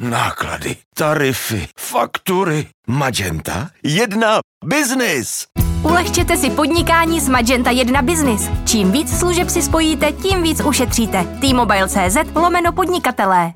náklady, tarify, faktury. Magenta 1 Business. Ulehčete si podnikání s Magenta 1 Business. Čím víc služeb si spojíte, tím víc ušetříte. T-Mobile.cz lomeno podnikatelé.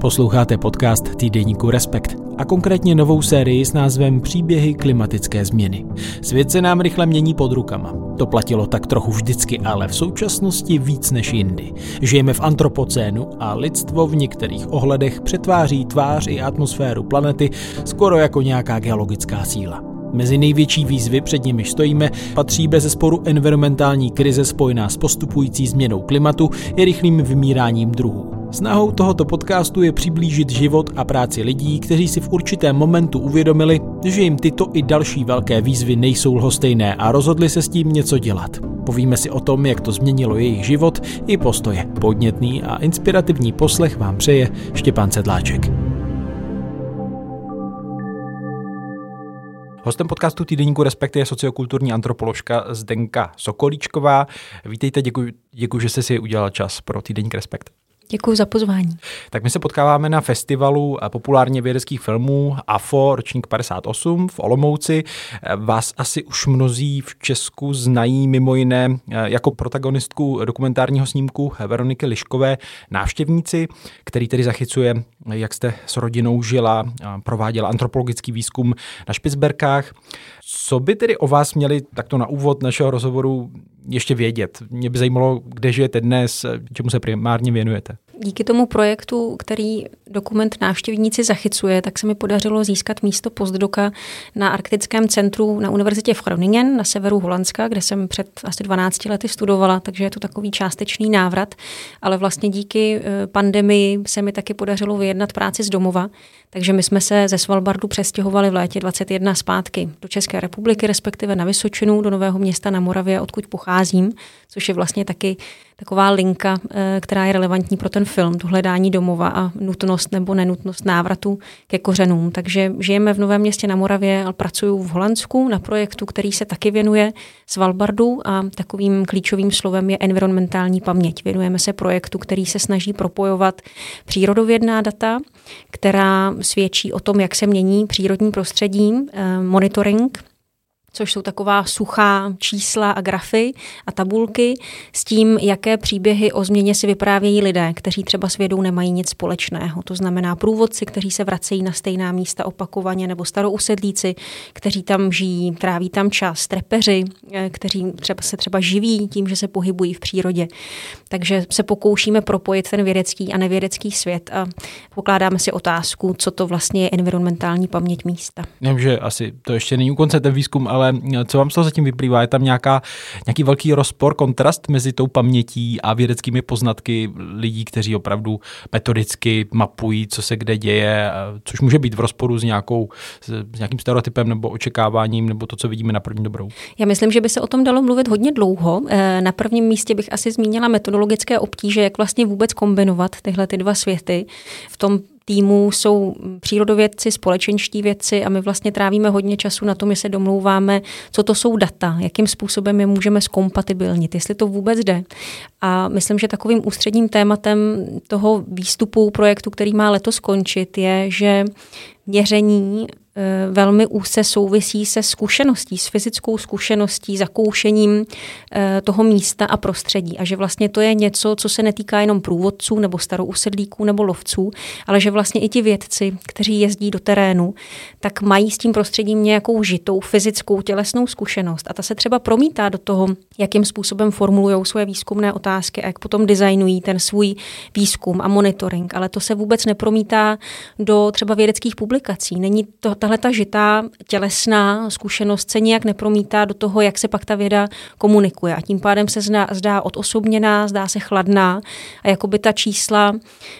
Posloucháte podcast týdeníku Respekt a konkrétně novou sérii s názvem Příběhy klimatické změny. Svět se nám rychle mění pod rukama. To platilo tak trochu vždycky, ale v současnosti víc než jindy. Žijeme v antropocénu a lidstvo v některých ohledech přetváří tvář i atmosféru planety skoro jako nějaká geologická síla. Mezi největší výzvy, před nimiž stojíme, patří bez sporu environmentální krize spojená s postupující změnou klimatu i rychlým vymíráním druhů. Snahou tohoto podcastu je přiblížit život a práci lidí, kteří si v určitém momentu uvědomili, že jim tyto i další velké výzvy nejsou lhostejné a rozhodli se s tím něco dělat. Povíme si o tom, jak to změnilo jejich život i postoje. Podnětný a inspirativní poslech vám přeje Štěpán Sedláček. Hostem podcastu týdeníku Respekt je sociokulturní antropoložka Zdenka Sokolíčková. Vítejte, děkuji, děkuji, že jste si udělal čas pro týdeník Respekt. Děkuji za pozvání. Tak my se potkáváme na festivalu populárně vědeckých filmů AFO ročník 58 v Olomouci. Vás asi už mnozí v Česku znají mimo jiné eh, jako protagonistku dokumentárního snímku Veroniky Liškové Návštěvníci, který tedy zachycuje, jak jste s rodinou žila, prováděla antropologický výzkum na Špicberkách. Co by tedy o vás měli takto na úvod našeho rozhovoru ještě vědět? Mě by zajímalo, kde žijete dnes, čemu se primárně věnujete. Díky tomu projektu, který dokument návštěvníci zachycuje, tak se mi podařilo získat místo postdoka na Arktickém centru na univerzitě v Groningen na severu Holandska, kde jsem před asi 12 lety studovala, takže je to takový částečný návrat, ale vlastně díky eh, pandemii se mi taky podařilo vyjednat práci z domova, takže my jsme se ze Svalbardu přestěhovali v létě 21 zpátky do České republiky, respektive na Vysočinu, do Nového města na Moravě, odkud pocházím, což je vlastně taky taková linka, eh, která je relevantní pro ten film, to hledání domova a nutnost nebo nenutnost návratu ke kořenům. Takže žijeme v Novém městě na Moravě, ale pracuji v Holandsku na projektu, který se taky věnuje Svalbardu a takovým klíčovým slovem je environmentální paměť. Věnujeme se projektu, který se snaží propojovat přírodovědná data, která svědčí o tom, jak se mění přírodní prostředí, eh, monitoring což jsou taková suchá čísla a grafy a tabulky s tím, jaké příběhy o změně si vyprávějí lidé, kteří třeba s vědou nemají nic společného. To znamená průvodci, kteří se vracejí na stejná místa opakovaně, nebo starousedlíci, kteří tam žijí, tráví tam čas, trepeři, eh, kteří třeba se třeba živí tím, že se pohybují v přírodě. Takže se pokoušíme propojit ten vědecký a nevědecký svět a pokládáme si otázku, co to vlastně je environmentální paměť místa. Vím, že asi to ještě není u konce ten výzkum, ale ale co vám z toho zatím vyplývá? Je tam nějaká, nějaký velký rozpor, kontrast mezi tou pamětí a vědeckými poznatky lidí, kteří opravdu metodicky mapují, co se kde děje, což může být v rozporu s, nějakou, s nějakým stereotypem nebo očekáváním, nebo to, co vidíme na první dobrou? Já myslím, že by se o tom dalo mluvit hodně dlouho. Eh, na prvním místě bych asi zmínila metodologické obtíže, jak vlastně vůbec kombinovat tyhle ty dva světy. V tom týmu jsou přírodovědci, společenští vědci a my vlastně trávíme hodně času na tom, že se domlouváme, co to jsou data, jakým způsobem je můžeme zkompatibilnit, jestli to vůbec jde. A myslím, že takovým ústředním tématem toho výstupu projektu, který má letos skončit, je, že měření Eh, velmi úzce souvisí se zkušeností, s fyzickou zkušeností, zakoušením eh, toho místa a prostředí. A že vlastně to je něco, co se netýká jenom průvodců nebo starousedlíků nebo lovců, ale že vlastně i ti vědci, kteří jezdí do terénu, tak mají s tím prostředím nějakou žitou fyzickou tělesnou zkušenost. A ta se třeba promítá do toho, jakým způsobem formulují své výzkumné otázky a jak potom designují ten svůj výzkum a monitoring. Ale to se vůbec nepromítá do třeba vědeckých publikací. Není to tahle ta žitá tělesná zkušenost se nijak nepromítá do toho, jak se pak ta věda komunikuje. A tím pádem se zdá, zdá odosobněná, zdá se chladná a jakoby ta čísla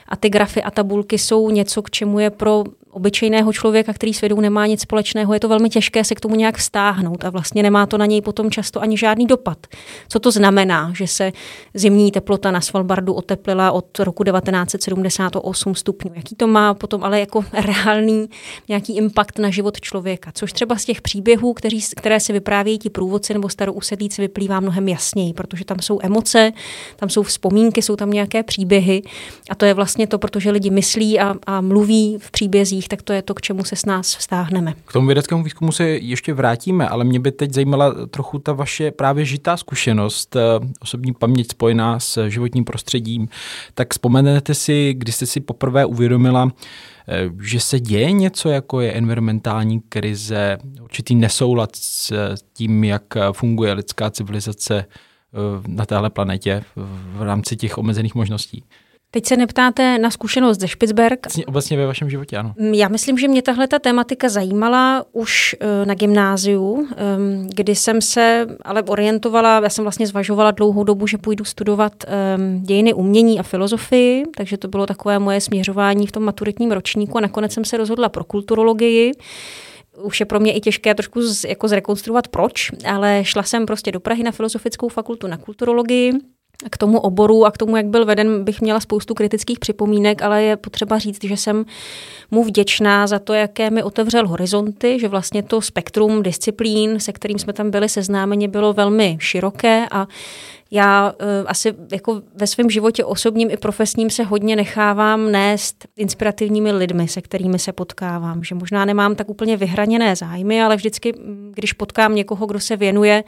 a ty grafy a tabulky jsou něco, k čemu je pro obyčejného člověka, který s vědou nemá nic společného, je to velmi těžké se k tomu nějak vztáhnout a vlastně nemá to na něj potom často ani žádný dopad. Co to znamená, že se zimní teplota na Svalbardu oteplila od roku 1978 stupňů. Jaký to má potom ale jako reálný nějaký impact na život člověka, což třeba z těch příběhů, kteří, které se vyprávějí ti průvodci nebo starousedlíci, vyplývá mnohem jasněji, protože tam jsou emoce, tam jsou vzpomínky, jsou tam nějaké příběhy a to je vlastně to, protože lidi myslí a, a mluví v příbězích, tak to je to, k čemu se s nás vztáhneme. K tomu vědeckému výzkumu se ještě vrátíme, ale mě by teď zajímala trochu ta vaše právě žitá zkušenost, eh, osobní paměť spojená s životním prostředím. Tak vzpomenete si, kdy jste si poprvé uvědomila, eh, že se děje něco, jako je environmentální krize, určitý nesoulad s tím, jak funguje lidská civilizace eh, na téhle planetě v rámci těch omezených možností? Teď se neptáte na zkušenost ze Špicberg. Obecně ve vašem životě, ano. Mm, já myslím, že mě tahle ta tematika zajímala už eh, na gymnáziu, ehm, kdy jsem se ale orientovala, já jsem vlastně zvažovala dlouhou dobu, že půjdu studovat ehm, dějiny umění a filozofii, takže to bylo takové moje směřování v tom maturitním ročníku a nakonec jsem se rozhodla pro kulturologii už je pro mě i těžké trošku z, jako zrekonstruovat proč, ale šla jsem prostě do Prahy na Filozofickou fakultu na kulturologii, k tomu oboru a k tomu, jak byl veden, bych měla spoustu kritických připomínek, ale je potřeba říct, že jsem mu vděčná za to, jaké mi otevřel horizonty, že vlastně to spektrum disciplín, se kterým jsme tam byli seznámeni, bylo velmi široké a já uh, asi jako ve svém životě osobním i profesním se hodně nechávám nést inspirativními lidmi, se kterými se potkávám. Že možná nemám tak úplně vyhraněné zájmy, ale vždycky, mm, když potkám někoho, kdo se věnuje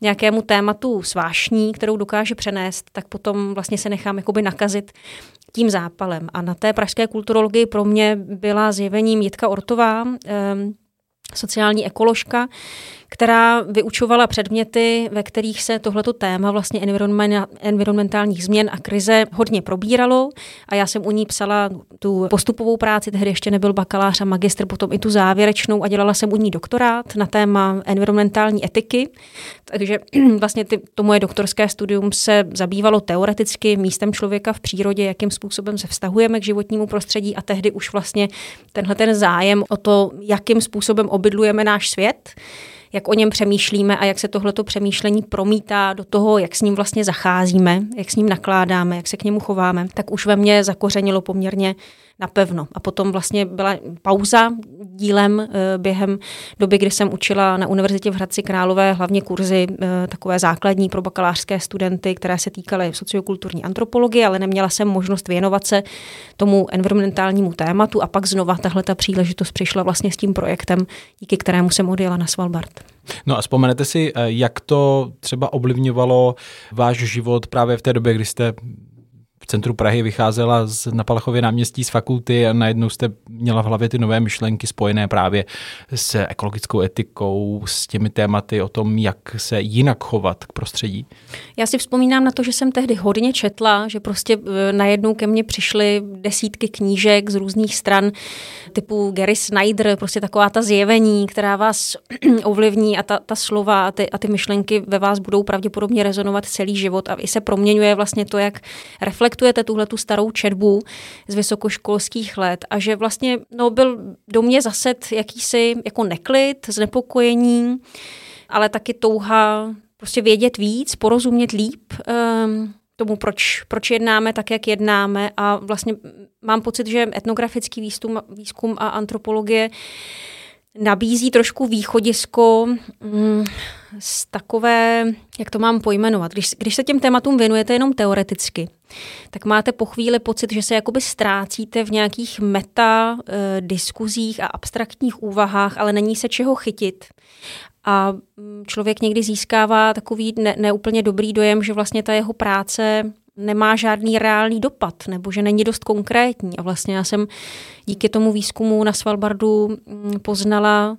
nějakému tématu svášní, kterou dokáže přenést, tak potom vlastně se nechám jakoby nakazit tím zápalem. A na té pražské kulturologii pro mě byla zjevením Jitka Ortová, um, sociální ekoložka, která vyučovala předměty, ve kterých se tohleto téma vlastně environmentálních změn a krize hodně probíralo a já jsem u ní psala tu postupovou práci, tehdy ještě nebyl bakalář a magistr, potom i tu závěrečnou a dělala jsem u ní doktorát na téma environmentální etiky. Takže vlastně ty, to moje doktorské studium se zabývalo teoreticky místem člověka v přírodě, jakým způsobem se vztahujeme k životnímu prostředí a tehdy už vlastně tenhle ten zájem o to, jakým způsobem obydlujeme náš svět, jak o něm přemýšlíme a jak se tohleto přemýšlení promítá do toho, jak s ním vlastně zacházíme, jak s ním nakládáme, jak se k němu chováme, tak už ve mně zakořenilo poměrně napevno. A potom vlastně byla pauza dílem eh, během doby, kdy jsem učila na univerzitě v Hradci Králové hlavně kurzy eh, takové základní pro bakalářské studenty, které se týkaly sociokulturní antropologie, ale neměla jsem možnost věnovat se tomu environmentálnímu tématu a pak znova tahle ta příležitost přišla vlastně s tím projektem, díky kterému jsem odjela na Svalbard. No a vzpomenete si, eh, jak to třeba ovlivňovalo váš život právě v té době, kdy jste centru Prahy vycházela z, na Palachově náměstí z fakulty a najednou jste měla v hlavě ty nové myšlenky spojené právě s ekologickou etikou, s těmi tématy o tom, jak se jinak chovat k prostředí? Já si vzpomínám na to, že jsem tehdy hodně četla, že prostě e, najednou ke mně přišly desítky knížek z různých stran, typu Gary Snyder, prostě taková ta zjevení, která vás ovlivní a ta, ta slova a ty, a ty myšlenky ve vás budou pravděpodobně rezonovat celý život a i se proměňuje vlastně to, jak reflektujete reflektujete tuhle tu starou četbu z vysokoškolských let a že vlastně no, byl do mě zaset jakýsi jako neklid, znepokojení, ale taky touha prostě vědět víc, porozumět líp um, tomu, proč, proč jednáme tak, jak jednáme. A vlastně mám pocit, že etnografický výzkum, výzkum a antropologie nabízí trošku východisko mm, z takové, jak to mám pojmenovat, když, když se těm tématům věnujete jenom teoreticky, tak máte po chvíli pocit, že se jakoby ztrácíte v nějakých meta e, diskuzích a abstraktních úvahách, ale není se čeho chytit. A mm, člověk někdy získává takový ne, neúplně dobrý dojem, že vlastně ta jeho práce nemá žádný reálný dopad, nebo že není dost konkrétní. A vlastně já jsem díky tomu výzkumu na Svalbardu mm, poznala,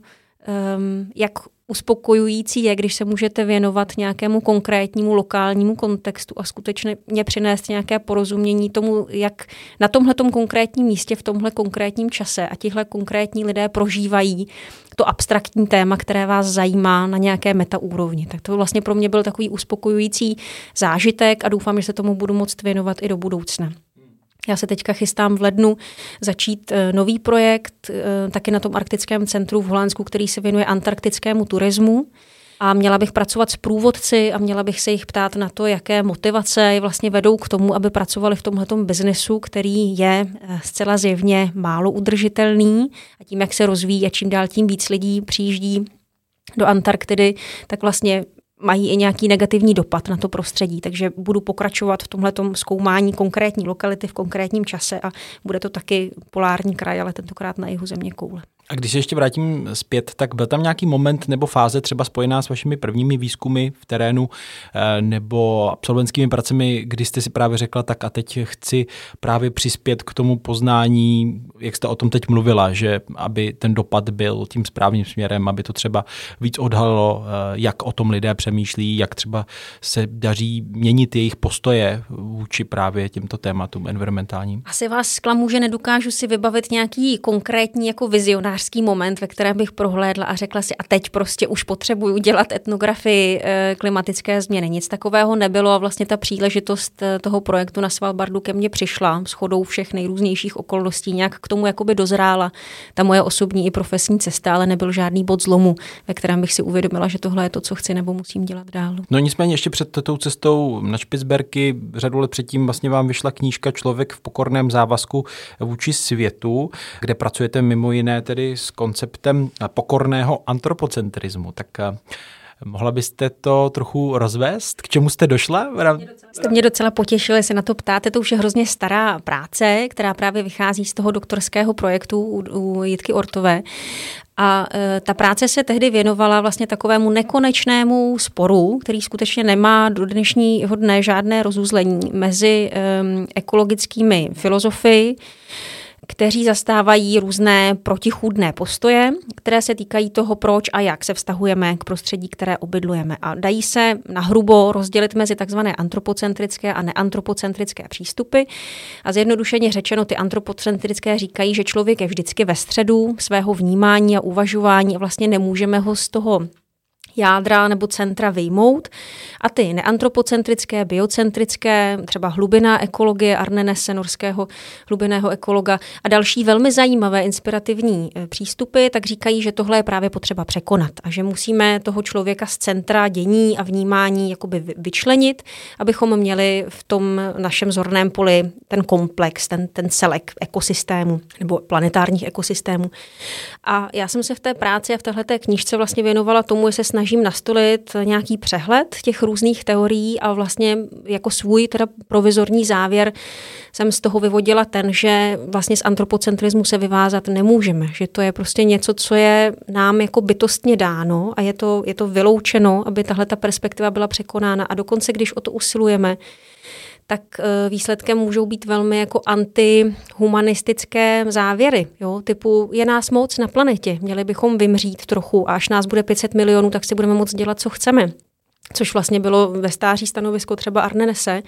um, jak uspokojující je, když se můžete věnovat nějakému konkrétnímu lokálnímu kontextu a skutečně přinést nějaké porozumění tomu, jak na tomhle konkrétním místě, v tomhle konkrétním čase a tihle konkrétní lidé prožívají to abstraktní téma, které vás zajímá na nějaké metaúrovni. Tak to vlastně pro mě byl takový uspokojující zážitek a doufám, že se tomu budu moct věnovat i do budoucna. Já se teďka chystám v lednu začít eh, nový projekt, eh, taky na tom arktickém centru v Holandsku, který se věnuje antarktickému turismu. A měla bych pracovat s průvodci a měla bych se jich ptát na to, jaké motivace je vlastně vedou k tomu, aby pracovali v tomhle biznesu, který je eh, zcela zjevně málo udržitelný a tím, jak se rozvíjí a čím dál tím víc lidí přijíždí do Antarktidy, tak vlastně mají i nějaký negativní dopad na to prostředí. Takže budu pokračovat v tomhle zkoumání konkrétní lokality v konkrétním čase a bude to taky polární kraj, ale tentokrát na jihu země koule. A když se ještě vrátím zpět, tak byl tam nějaký moment nebo fáze třeba spojená s vašimi prvními výzkumy v terénu eh, nebo absolventskými pracemi, kdy jste si právě řekla, tak a teď chci právě přispět k tomu poznání, jak jste o tom teď mluvila, že aby ten dopad byl tím správným směrem, aby to třeba víc odhalilo, eh, jak o tom lidé přemýšlí, jak třeba se daří měnit jejich postoje vůči právě těmto tématům environmentálním. Asi vás zklamu, že nedokážu si vybavit nějaký konkrétní jako vizionář novinářský moment, ve kterém bych prohlédla a řekla si, a teď prostě už potřebuju dělat etnografii eh, klimatické změny. Nic takového nebylo a vlastně ta příležitost eh, toho projektu na Svalbardu ke mně přišla s chodou všech nejrůznějších okolností. Nějak k tomu jakoby dozrála ta moje osobní i profesní cesta, ale nebyl žádný bod zlomu, ve kterém bych si uvědomila, že tohle je to, co chci nebo musím dělat dál. No nicméně ještě před tou cestou na Špicberky řadu let předtím vlastně vám vyšla knížka Člověk v pokorném závazku vůči světu, kde pracujete mimo jiné tedy s konceptem pokorného antropocentrismu. Tak Mohla byste to trochu rozvést? K čemu jste došla? Jste mě docela potěšili, se na to ptáte. To už je hrozně stará práce, která právě vychází z toho doktorského projektu u, u Jitky Ortové. A e, ta práce se tehdy věnovala vlastně takovému nekonečnému sporu, který skutečně nemá do dnešního dne žádné rozuzlení mezi e, ekologickými filozofy, kteří zastávají různé protichůdné postoje, které se týkají toho, proč a jak se vztahujeme k prostředí, které obydlujeme. A dají se na hrubo rozdělit mezi takzvané antropocentrické a neantropocentrické přístupy. A zjednodušeně řečeno, ty antropocentrické říkají, že člověk je vždycky ve středu svého vnímání a uvažování a vlastně nemůžeme ho z toho jádra nebo centra vyjmout a ty neantropocentrické, biocentrické, třeba hlubiná ekologie Arnenese, norského hlubinného ekologa a další velmi zajímavé inspirativní e, přístupy, tak říkají, že tohle je právě potřeba překonat a že musíme toho člověka z centra dění a vnímání jakoby vyčlenit, abychom měli v tom našem zorném poli ten komplex, ten, ten celek ekosystému nebo planetárních ekosystémů. A já jsem se v té práci a v této knížce vlastně věnovala tomu, že se snažím nastolit nějaký přehled těch různých teorií a vlastně jako svůj teda provizorní závěr jsem z toho vyvodila ten, že vlastně z antropocentrismu se vyvázat nemůžeme, že to je prostě něco, co je nám jako bytostně dáno a je to, je to vyloučeno, aby tahle ta perspektiva byla překonána. A dokonce, když o to usilujeme, tak eh, výsledkem můžou být velmi jako antihumanistické závěry, jo? typu je nás moc na planetě, měli bychom vymřít trochu a až nás bude 500 milionů, tak si budeme moc dělat, co chceme což vlastně bylo ve stáří stanovisko třeba Arnenese,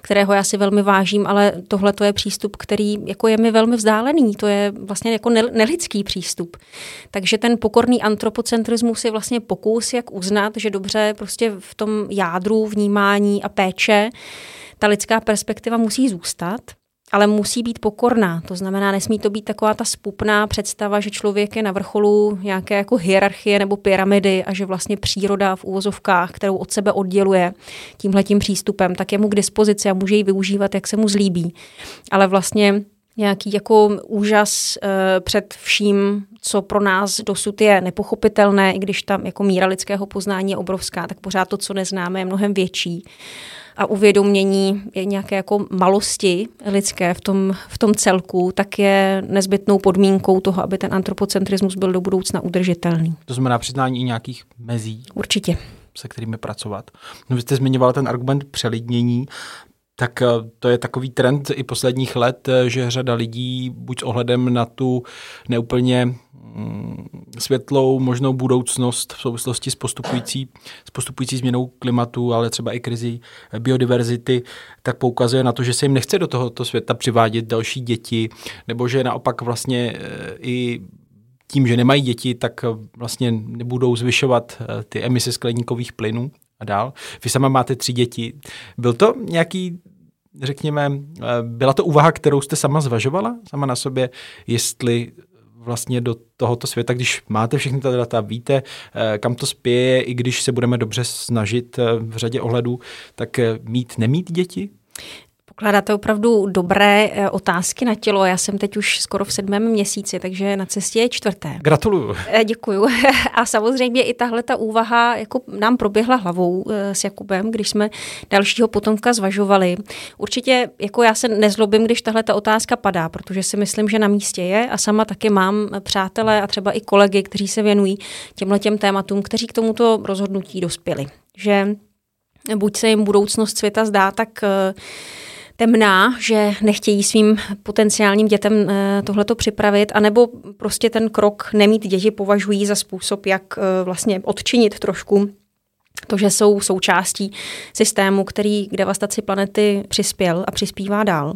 kterého já si velmi vážím, ale tohle to je přístup, který jako je mi velmi vzdálený, to je vlastně jako nelidský přístup. Takže ten pokorný antropocentrismus je vlastně pokus, jak uznat, že dobře prostě v tom jádru vnímání a péče ta lidská perspektiva musí zůstat, ale musí být pokorná. To znamená, nesmí to být taková ta spupná představa, že člověk je na vrcholu nějaké jako hierarchie nebo pyramidy a že vlastně příroda v úvozovkách, kterou od sebe odděluje tímhletím přístupem, tak je mu k dispozici a může ji využívat, jak se mu zlíbí. Ale vlastně nějaký jako úžas e, před vším, co pro nás dosud je nepochopitelné, i když tam jako míra lidského poznání je obrovská, tak pořád to, co neznáme, je mnohem větší a uvědomění je nějaké jako malosti lidské v tom, v tom celku, tak je nezbytnou podmínkou toho, aby ten antropocentrismus byl do budoucna udržitelný. To znamená přiznání i nějakých mezí. Určitě se kterými pracovat. No, vy jste zmiňovala ten argument přelidnění, tak eh, to je takový trend i posledních let, eh, že řada lidí buď s ohledem na tu neúplně Mm, světlou možnou budoucnost v souvislosti s postupující, s postupující změnou klimatu, ale třeba i krizi biodiverzity, tak poukazuje na to, že se jim nechce do tohoto světa přivádět další děti, nebo že naopak vlastně eh, i tím, že nemají děti, tak vlastně nebudou zvyšovat ty emise skleníkových plynů a dál. Vy sama máte tři děti. Byl to nějaký řekněme, eh, byla to úvaha, kterou jste sama zvažovala, sama na sobě, jestli vlastně do tohoto světa, když máte všechny ta data, víte, eh, kam to spěje, i když se budeme dobře snažit eh, v řadě ohledů, tak mít, nemít děti? Kládáte opravdu dobré eh, otázky na tělo. Já jsem teď už skoro v sedmém měsíci, takže na cestě je čtvrté. Gratuluju. Eh, děkuju. A samozřejmě i tahle ta úvaha jako nám proběhla hlavou eh, s Jakubem, když jsme dalšího potomka zvažovali. Určitě jako já se nezlobím, když tahle ta otázka padá, protože si myslím, že na místě je a sama taky mám přátelé a třeba i kolegy, kteří se věnují těmhle těm tématům, kteří k tomuto rozhodnutí dospěli. Že buď se jim budoucnost světa zdá tak temná, že nechtějí svým potenciálním dětem eh, tohleto připravit, anebo prostě ten krok nemít děti považují za způsob, jak eh, vlastně odčinit trošku to, že jsou součástí systému, který k devastaci planety přispěl a přispívá dál.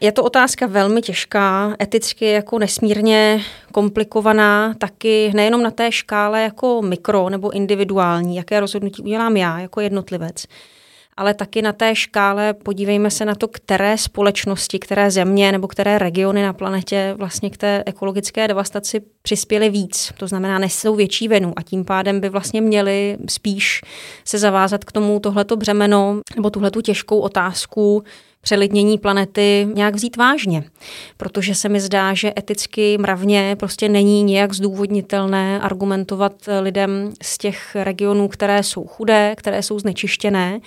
Je to otázka velmi těžká, eticky jako nesmírně komplikovaná, taky nejenom na té škále jako mikro nebo individuální, jaké rozhodnutí udělám já jako jednotlivec, ale taky na té škále podívejme se na to, které společnosti, které země nebo které regiony na planetě vlastně k té ekologické devastaci přispěly víc. To znamená, nesou větší venu a tím pádem by vlastně měli spíš se zavázat k tomu tohleto břemeno nebo tuhletu těžkou otázku přelidnění planety nějak vzít vážně. Protože se mi zdá, že eticky mravně prostě není nějak zdůvodnitelné argumentovat lidem z těch regionů, které jsou chudé, které jsou znečištěné,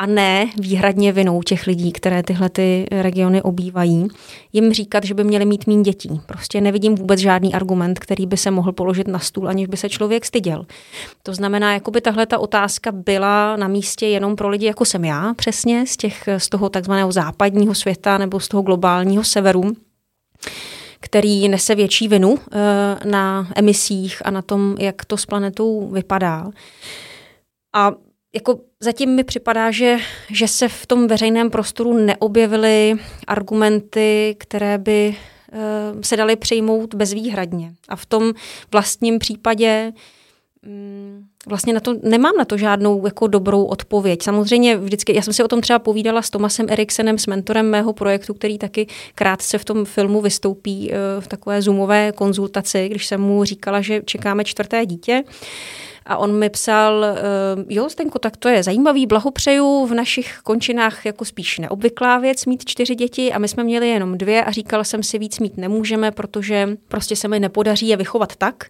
a ne výhradně vinou těch lidí, které tyhle ty regiony obývají, jim říkat, že by měli mít mín dětí. Prostě nevidím vůbec žádný argument, který by se mohl položit na stůl, aniž by se člověk styděl. To znamená, jako by tahle ta otázka byla na místě jenom pro lidi, jako jsem já, přesně z, těch, z toho takzvaného západního světa nebo z toho globálního severu, který nese větší vinu eh, na emisích a na tom, jak to s planetou vypadá. A jako zatím mi připadá, že, že se v tom veřejném prostoru neobjevily argumenty, které by uh, se daly přijmout bezvýhradně. A v tom vlastním případě um, vlastně na to, nemám na to žádnou jako dobrou odpověď. Samozřejmě vždycky, já jsem si o tom třeba povídala s Tomasem Eriksenem, s mentorem mého projektu, který taky krátce v tom filmu vystoupí uh, v takové zoomové konzultaci, když jsem mu říkala, že čekáme čtvrté dítě. A on mi psal, uh, jo, Stenko, tak to je zajímavý, blahopřeju, v našich končinách jako spíš neobvyklá věc mít čtyři děti a my jsme měli jenom dvě a říkala jsem si, víc mít nemůžeme, protože prostě se mi nepodaří je vychovat tak,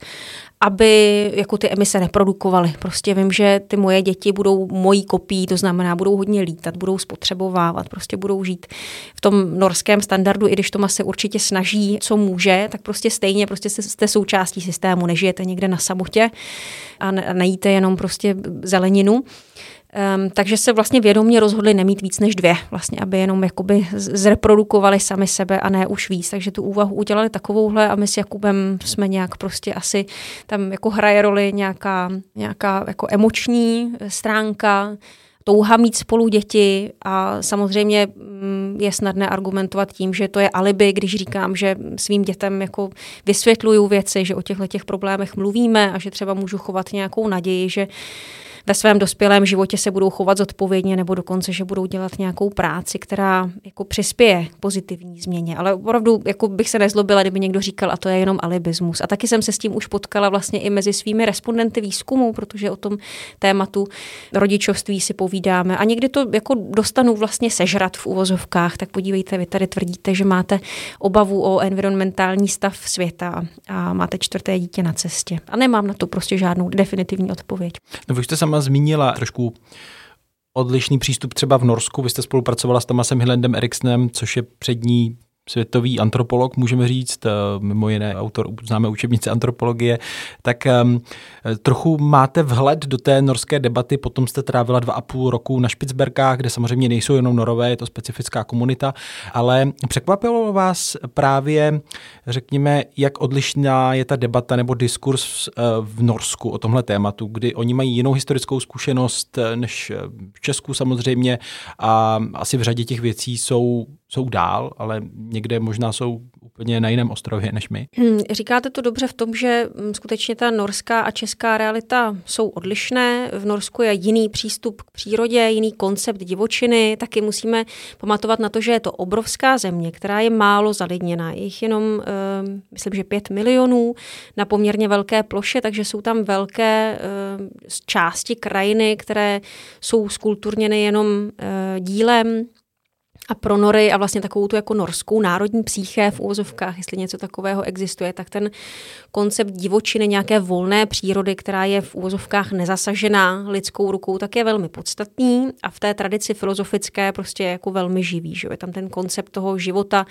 aby jako ty emise neprodukovaly. Prostě vím, že ty moje děti budou mojí kopí, to znamená, budou hodně lítat, budou spotřebovávat, prostě budou žít v tom norském standardu, i když to se určitě snaží, co může, tak prostě stejně prostě jste součástí systému, nežijete někde na samotě a nejíte jenom prostě zeleninu. Um, takže se vlastně vědomě rozhodli nemít víc než dvě, vlastně, aby jenom jakoby zreprodukovali sami sebe a ne už víc. Takže tu úvahu udělali takovouhle a my s Jakubem jsme nějak prostě asi, tam jako hraje roli nějaká, nějaká jako emoční stránka, touha mít spolu děti a samozřejmě mm, je snadné argumentovat tím, že to je alibi, když říkám, že svým dětem jako vysvětluju věci, že o těchto těch problémech mluvíme a že třeba můžu chovat nějakou naději, že ve svém dospělém životě se budou chovat zodpovědně nebo dokonce, že budou dělat nějakou práci, která jako přispěje pozitivní změně. Ale opravdu jako bych se nezlobila, kdyby někdo říkal, a to je jenom alibismus. A taky jsem se s tím už potkala vlastně i mezi svými respondenty výzkumu, protože o tom tématu rodičovství si povídáme. A někdy to jako dostanu vlastně sežrat v uvozovkách, tak podívejte, vy tady tvrdíte, že máte obavu o environmentální stav světa a máte čtvrté dítě na cestě. A nemám na to prostě žádnou definitivní odpověď. No, vy jste sama zmínila trošku odlišný přístup třeba v Norsku. Vy jste spolupracovala s Tomasem Hillandem Eriksenem, což je přední světový antropolog, můžeme říct, eh, mimo jiné autor známé učebnice antropologie, tak um, trochu máte vhled do té norské debaty, potom jste trávila dva a půl roku na Špicberkách, kde samozřejmě nejsou jenom norové, je to specifická komunita, ale překvapilo vás právě, řekněme, jak odlišná je ta debata nebo diskurs uh, v Norsku o tomhle tématu, kdy oni mají jinou historickou zkušenost než v Česku samozřejmě a asi v řadě těch věcí jsou jsou dál, ale někde možná jsou úplně na jiném ostrově než my? Hmm, říkáte to dobře v tom, že mm, skutečně ta norská a česká realita jsou odlišné. V Norsku je jiný přístup k přírodě, jiný koncept divočiny. Taky musíme pamatovat na to, že je to obrovská země, která je málo zalidněná. Je jich jenom, uh, myslím, že pět milionů na poměrně velké ploše, takže jsou tam velké uh, části krajiny, které jsou skulturněny jenom uh, dílem a pro nory a vlastně takovou tu jako norskou národní psíché v úvozovkách, jestli něco takového existuje, tak ten koncept divočiny, nějaké volné přírody, která je v úvozovkách nezasažená lidskou rukou, tak je velmi podstatný a v té tradici filozofické prostě je jako velmi živý. Že? Je tam ten koncept toho života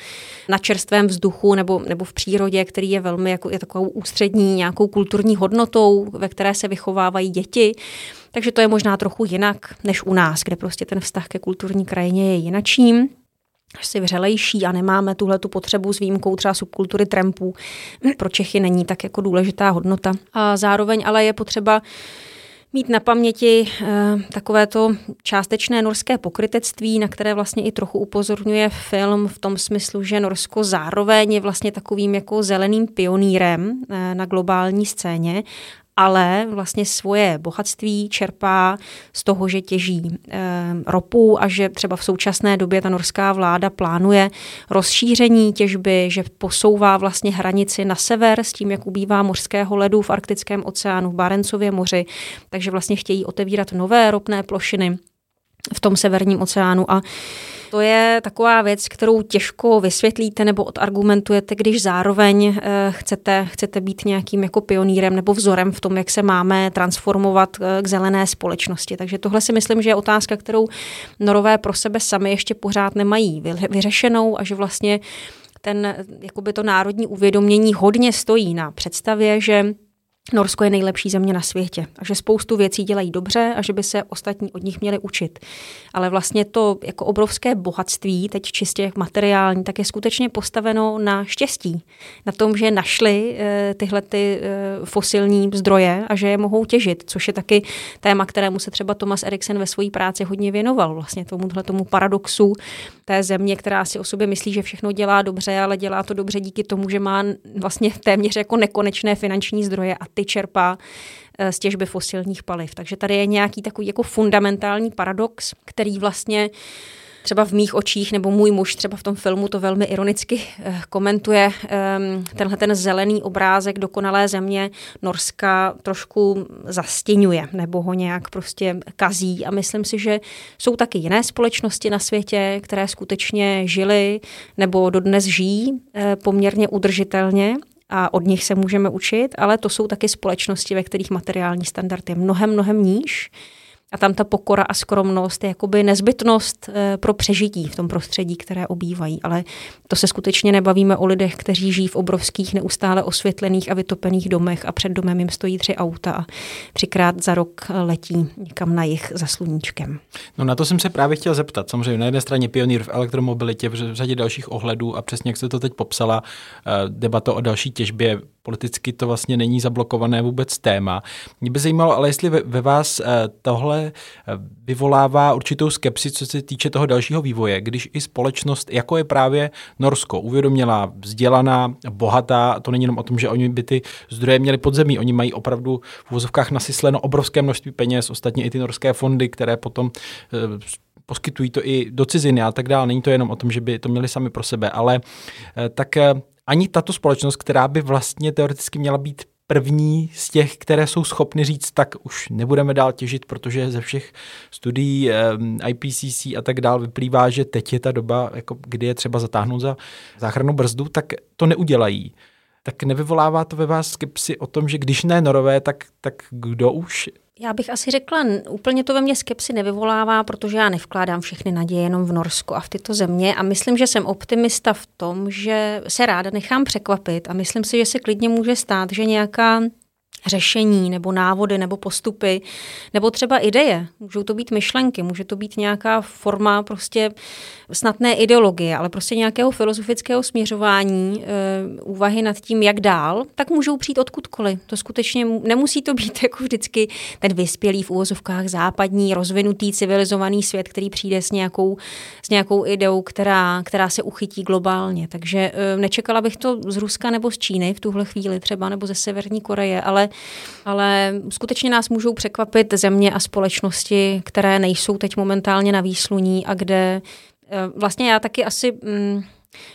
na čerstvém vzduchu nebo, nebo v přírodě, který je velmi jako, je takovou ústřední nějakou kulturní hodnotou, ve které se vychovávají děti. Takže to je možná trochu jinak než u nás, kde prostě ten vztah ke kulturní krajině je jinačím asi vřelejší a nemáme tuhle tu potřebu s výjimkou třeba subkultury trampů. Pro Čechy není tak jako důležitá hodnota. A zároveň ale je potřeba mít na paměti e, takovéto částečné norské pokrytectví, na které vlastně i trochu upozorňuje film v tom smyslu, že Norsko zároveň je vlastně takovým jako zeleným pionýrem e, na globální scéně ale vlastně svoje bohatství čerpá z toho, že těží e, ropu a že třeba v současné době ta norská vláda plánuje rozšíření těžby, že posouvá vlastně hranici na sever s tím, jak ubývá mořského ledu v Arktickém oceánu, v Barencově moři, takže vlastně chtějí otevírat nové ropné plošiny v tom severním oceánu a to je taková věc, kterou těžko vysvětlíte nebo odargumentujete, když zároveň eh, chcete, chcete být nějakým jako pionýrem nebo vzorem v tom, jak se máme transformovat eh, k zelené společnosti. Takže tohle si myslím, že je otázka, kterou norové pro sebe sami ještě pořád nemají vyřešenou a že vlastně ten, jakoby to národní uvědomění hodně stojí na představě, že Norsko je nejlepší země na světě a že spoustu věcí dělají dobře a že by se ostatní od nich měli učit. Ale vlastně to jako obrovské bohatství, teď čistě materiální, tak je skutečně postaveno na štěstí. Na tom, že našli e, tyhle ty e, fosilní zdroje a že je mohou těžit, což je taky téma, kterému se třeba Thomas Eriksen ve své práci hodně věnoval. Vlastně tomuhle tomu paradoxu té země, která si o sobě myslí, že všechno dělá dobře, ale dělá to dobře díky tomu, že má vlastně téměř jako nekonečné finanční zdroje a ty čerpá eh, z těžby fosilních paliv. Takže tady je nějaký takový jako fundamentální paradox, který vlastně třeba v mých očích, nebo můj muž třeba v tom filmu to velmi ironicky eh, komentuje, ehm, tenhle ten zelený obrázek dokonalé země Norska trošku zastěňuje, nebo ho nějak prostě kazí. A myslím si, že jsou taky jiné společnosti na světě, které skutečně žily nebo dodnes žijí eh, poměrně udržitelně a od nich se můžeme učit, ale to jsou taky společnosti, ve kterých materiální standard je mnohem, mnohem níž a tam ta pokora a skromnost je jakoby nezbytnost eh, pro přežití v tom prostředí, které obývají. Ale to se skutečně nebavíme o lidech, kteří žijí v obrovských, neustále osvětlených a vytopených domech a před domem jim stojí tři auta a třikrát za rok letí někam na jich za sluníčkem. No na to jsem se právě chtěl zeptat. Samozřejmě na jedné straně pionýr v elektromobilitě, v řadě dalších ohledů a přesně jak se to teď popsala, eh, debata o další těžbě politicky to vlastně není zablokované vůbec téma. Mě by zajímalo, ale jestli ve, ve vás eh, tohle eh, vyvolává určitou skepsi, co se týče toho dalšího vývoje, když i společnost, jako je právě Norsko, uvědomělá, vzdělaná, bohatá, to není jenom o tom, že oni by ty zdroje měli podzemí, oni mají opravdu v vozovkách nasysleno obrovské množství peněz, ostatně i ty norské fondy, které potom eh, poskytují to i do ciziny a tak dále. Není to jenom o tom, že by to měli sami pro sebe, ale tak ani tato společnost, která by vlastně teoreticky měla být první z těch, které jsou schopny říct, tak už nebudeme dál těžit, protože ze všech studií IPCC a tak dál vyplývá, že teď je ta doba, jako kdy je třeba zatáhnout za záchranu brzdu, tak to neudělají. Tak nevyvolává to ve vás skepsi o tom, že když ne norové, tak, tak kdo už? Já bych asi řekla, úplně to ve mně skepsy nevyvolává, protože já nevkládám všechny naděje jenom v Norsku a v tyto země a myslím, že jsem optimista v tom, že se ráda nechám překvapit a myslím si, že se klidně může stát, že nějaká řešení nebo návody nebo postupy, nebo třeba ideje. Můžou to být myšlenky, může to být nějaká forma prostě snad ne ideologie, ale prostě nějakého filozofického směřování, e, úvahy nad tím, jak dál, tak můžou přijít odkudkoliv. To skutečně nemusí to být jako vždycky ten vyspělý v úvozovkách západní, rozvinutý, civilizovaný svět, který přijde s nějakou, s nějakou ideou, která, která se uchytí globálně. Takže e, nečekala bych to z Ruska nebo z Číny v tuhle chvíli třeba, nebo ze Severní Koreje, ale, ale skutečně nás můžou překvapit země a společnosti, které nejsou teď momentálně na výsluní a kde Eh, vlastně já taky asi mm,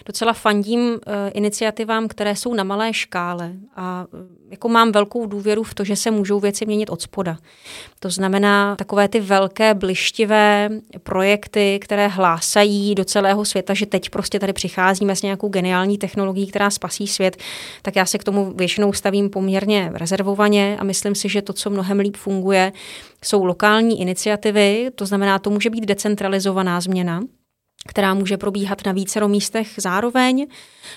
docela fandím uh, iniciativám, které jsou na malé škále a uh, jako mám velkou důvěru v to, že se můžou věci měnit od spoda. To znamená takové ty velké blištivé projekty, které hlásají do celého světa, že teď prostě tady přicházíme s nějakou geniální technologií, která spasí svět, tak já se k tomu většinou stavím poměrně rezervovaně a myslím si, že to, co mnohem líp funguje, jsou lokální iniciativy, to znamená, to může být decentralizovaná změna, která může probíhat na vícero místech zároveň,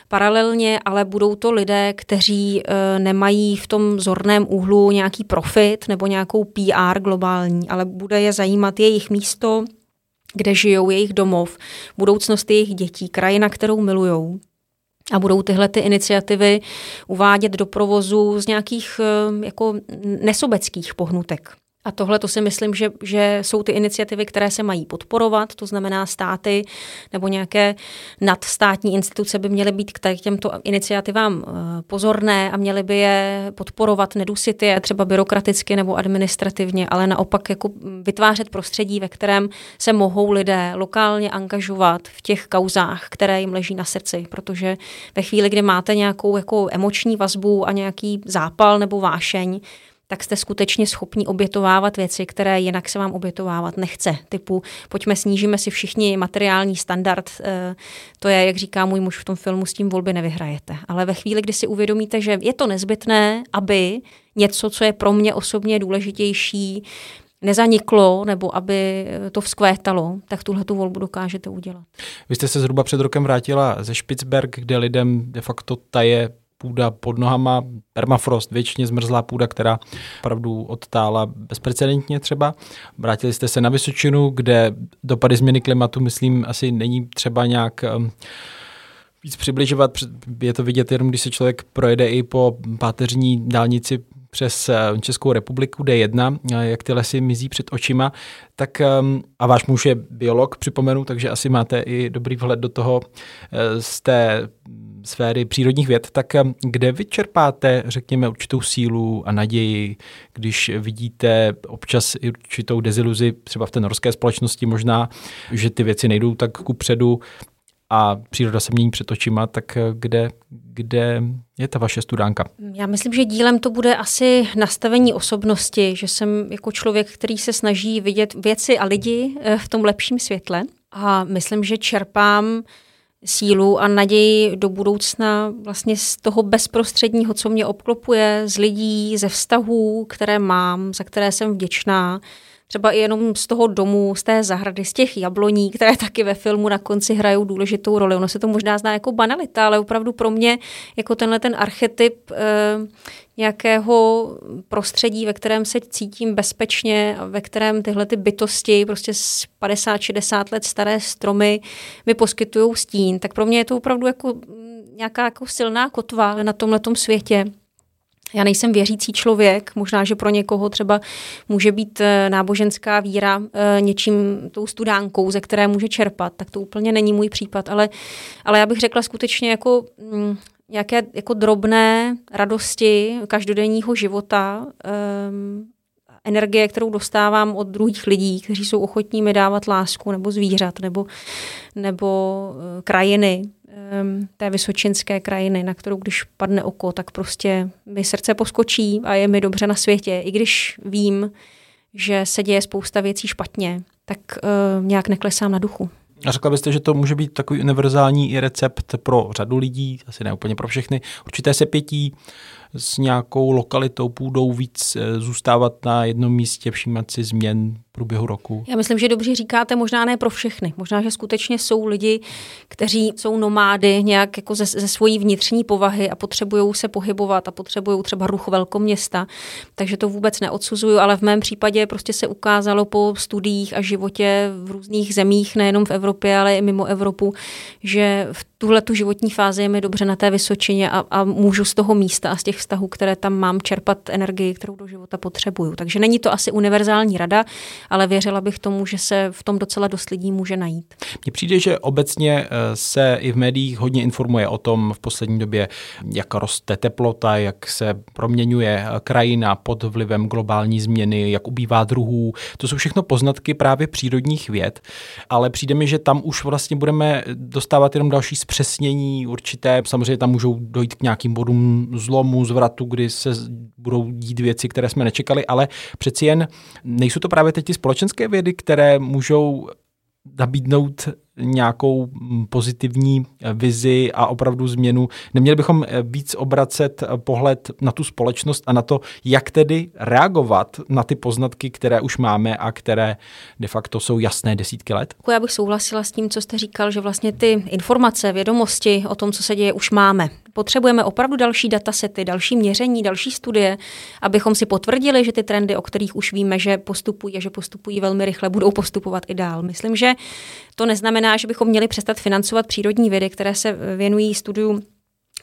paralelně, ale budou to lidé, kteří e, nemají v tom zorném úhlu nějaký profit nebo nějakou PR globální, ale bude je zajímat jejich místo, kde žijou, jejich domov, budoucnost jejich dětí, krajina, kterou milujou. A budou tyhle ty iniciativy uvádět do provozu z nějakých e, jako nesobeckých pohnutek. A tohle to si myslím, že, že jsou ty iniciativy, které se mají podporovat, to znamená státy nebo nějaké nadstátní instituce by měly být k těmto iniciativám eh, pozorné a měly by je podporovat, nedusit je třeba byrokraticky nebo administrativně, ale naopak jako vytvářet prostředí, ve kterém se mohou lidé lokálně angažovat v těch kauzách, které jim leží na srdci, protože ve chvíli, kdy máte nějakou jako emoční vazbu a nějaký zápal nebo vášeň, tak jste skutečně schopni obětovávat věci, které jinak se vám obětovávat nechce. Typu, pojďme snížíme si všichni materiální standard, eh, to je, jak říká můj muž v tom filmu, s tím volby nevyhrajete. Ale ve chvíli, kdy si uvědomíte, že je to nezbytné, aby něco, co je pro mě osobně důležitější, nezaniklo nebo aby to vzkvétalo, tak tuhle tu volbu dokážete udělat. Vy jste se zhruba před rokem vrátila ze Špicberg, kde lidem de facto taje půda pod nohama, permafrost, většině zmrzlá půda, která opravdu odtála bezprecedentně třeba. Vrátili jste se na Vysočinu, kde dopady změny klimatu, myslím, asi není třeba nějak um, víc přibližovat. Je to vidět jenom, když se člověk projede i po páteřní dálnici přes eh, Českou republiku D1, jak ty lesy mizí před očima, tak ehm, a váš muž je biolog, připomenu, takže asi máte i dobrý vhled do toho eh, z té sféry přírodních věd, tak ehm, kde vyčerpáte, řekněme, určitou sílu a naději, když vidíte občas i určitou deziluzi, třeba v té norské společnosti možná, že ty věci nejdou tak ku předu, a příroda se mění před očima, tak eh, kde, kde je ta vaše studánka? Já myslím, že dílem to bude asi nastavení osobnosti, že jsem jako člověk, který se snaží vidět věci a lidi eh, v tom lepším světle a myslím, že čerpám sílu a naději do budoucna vlastně z toho bezprostředního, co mě obklopuje, z lidí, ze vztahů, které mám, za které jsem vděčná, třeba i jenom z toho domu, z té zahrady, z těch jabloní, které taky ve filmu na konci hrajou důležitou roli. Ono se to možná zná jako banalita, ale opravdu pro mě jako tenhle ten archetyp eh, nějakého prostředí, ve kterém se cítím bezpečně ve kterém tyhle ty bytosti, prostě z 50-60 let staré stromy mi poskytují stín, tak pro mě je to opravdu jako nějaká jako silná kotva na tomhle světě. Já nejsem věřící člověk, možná, že pro někoho třeba může být eh, náboženská víra eh, něčím tou studánkou, ze které může čerpat, tak to úplně není můj případ, ale, ale já bych řekla skutečně jako mm, nějaké jako drobné radosti každodenního života, um, energie, kterou dostávám od druhých lidí, kteří jsou ochotní mi dávat lásku nebo zvířat nebo, nebo uh, krajiny, té vysočinské krajiny, na kterou když padne oko, tak prostě mi srdce poskočí a je mi dobře na světě. I když vím, že se děje spousta věcí špatně, tak uh, nějak neklesám na duchu. A řekla byste, že to může být takový univerzální recept pro řadu lidí, asi ne úplně pro všechny, určité sepětí, s nějakou lokalitou, půdou víc eh, zůstávat na jednom místě, všímat si změn průběhu roku? Já myslím, že dobře říkáte, možná ne pro všechny. Možná, že skutečně jsou lidi, kteří jsou nomády nějak jako ze, ze svojí vnitřní povahy a potřebují se pohybovat a potřebují třeba ruch velkoměsta. Takže to vůbec neodsuzuju, ale v mém případě prostě se ukázalo po studiích a životě v různých zemích, nejenom v Evropě, ale i mimo Evropu, že v tuhle tu životní fázi je mi dobře na té Vysočině a, a můžu z toho místa a z těch vztahů, které tam mám, čerpat energii, kterou do života potřebuju. Takže není to asi univerzální rada, ale věřila bych tomu, že se v tom docela dost lidí může najít. Mně přijde, že obecně eh, se i v médiích hodně informuje o tom v poslední době, jak roste teplota, jak se proměňuje eh, krajina pod vlivem globální změny, jak ubývá druhů. To jsou všechno poznatky právě přírodních věd, ale přijde mi, že tam už vlastně budeme dostávat jenom další zpřesnění určité. Samozřejmě tam můžou dojít k nějakým bodům zlomu, zvratu, kdy se budou dít věci, které jsme nečekali, ale přeci jen nejsou to právě teď ty společenské vědy, které můžou nabídnout nějakou pozitivní vizi a opravdu změnu. Neměli bychom víc obracet pohled na tu společnost a na to, jak tedy reagovat na ty poznatky, které už máme a které de facto jsou jasné desítky let? Já bych souhlasila s tím, co jste říkal, že vlastně ty informace, vědomosti o tom, co se děje, už máme. Potřebujeme opravdu další datasety, další měření, další studie, abychom si potvrdili, že ty trendy, o kterých už víme, že postupují a že postupují velmi rychle, budou postupovat i dál. Myslím, že to neznamená, že bychom měli přestat financovat přírodní vědy, které se věnují studiu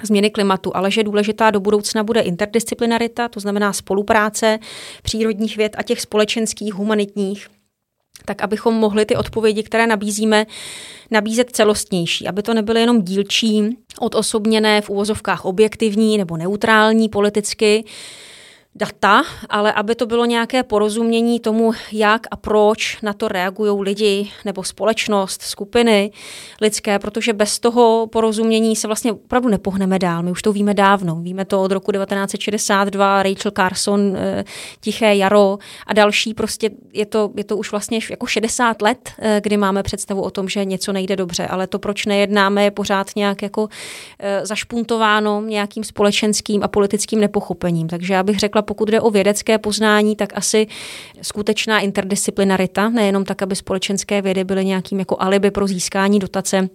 změny klimatu, ale že důležitá do budoucna bude interdisciplinarita, to znamená spolupráce přírodních věd a těch společenských, humanitních, tak abychom mohli ty odpovědi, které nabízíme, nabízet celostnější, aby to nebyly jenom dílčí, odosobněné, v úvozovkách objektivní nebo neutrální politicky, data, ale aby to bylo nějaké porozumění tomu, jak a proč na to reagují lidi nebo společnost, skupiny lidské, protože bez toho porozumění se vlastně opravdu nepohneme dál. My už to víme dávno. Víme to od roku 1962, Rachel Carson, eh, Tiché jaro a další. Prostě je to, je to už vlastně jako 60 let, eh, kdy máme představu o tom, že něco nejde dobře, ale to, proč nejednáme, je pořád nějak jako eh, zašpuntováno nějakým společenským a politickým nepochopením. Takže já bych řekla, pokud jde o vědecké poznání, tak asi skutečná interdisciplinarita, nejenom tak, aby společenské vědy byly nějakým jako alibi pro získání dotace,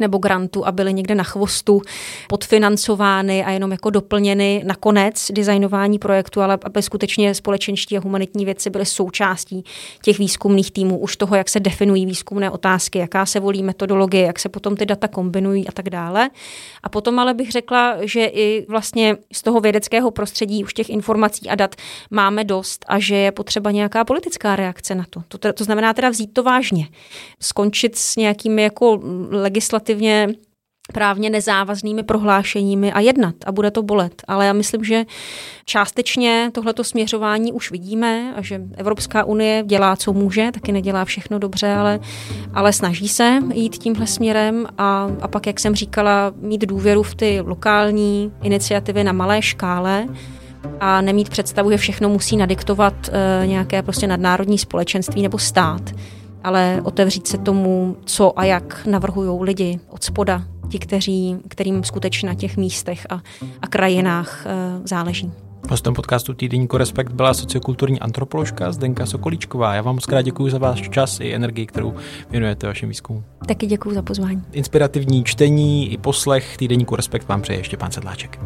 nebo grantu a byly někde na chvostu podfinancovány a jenom jako doplněny na konec designování projektu, ale aby skutečně společenští a humanitní věci byly součástí těch výzkumných týmů, už toho, jak se definují výzkumné otázky, jaká se volí metodologie, jak se potom ty data kombinují a tak dále. A potom ale bych řekla, že i vlastně z toho vědeckého prostředí už těch informací a dat máme dost a že je potřeba nějaká politická reakce na to. To, to znamená teda vzít to vážně. Skončit s nějakými jako legislativními legislativně právně nezávaznými prohlášeními a jednat a bude to bolet. Ale já myslím, že částečně tohleto směřování už vidíme a že Evropská unie dělá, co může, taky nedělá všechno dobře, ale, ale snaží se jít tímhle směrem a, a pak, jak jsem říkala, mít důvěru v ty lokální iniciativy na malé škále, a nemít představu, že všechno musí nadiktovat e, nějaké prostě nadnárodní společenství nebo stát ale otevřít se tomu, co a jak navrhují lidi od spoda, ti, kteří, kterým skutečně na těch místech a, a krajinách e, záleží. Hostem podcastu Týdeníku Respekt byla sociokulturní antropoložka Zdenka Sokolíčková. Já vám moc krát děkuji za váš čas i energii, kterou věnujete vašim výzkumu. Taky děkuji za pozvání. Inspirativní čtení i poslech Týdeníku Respekt vám přeje ještě pán Sedláček.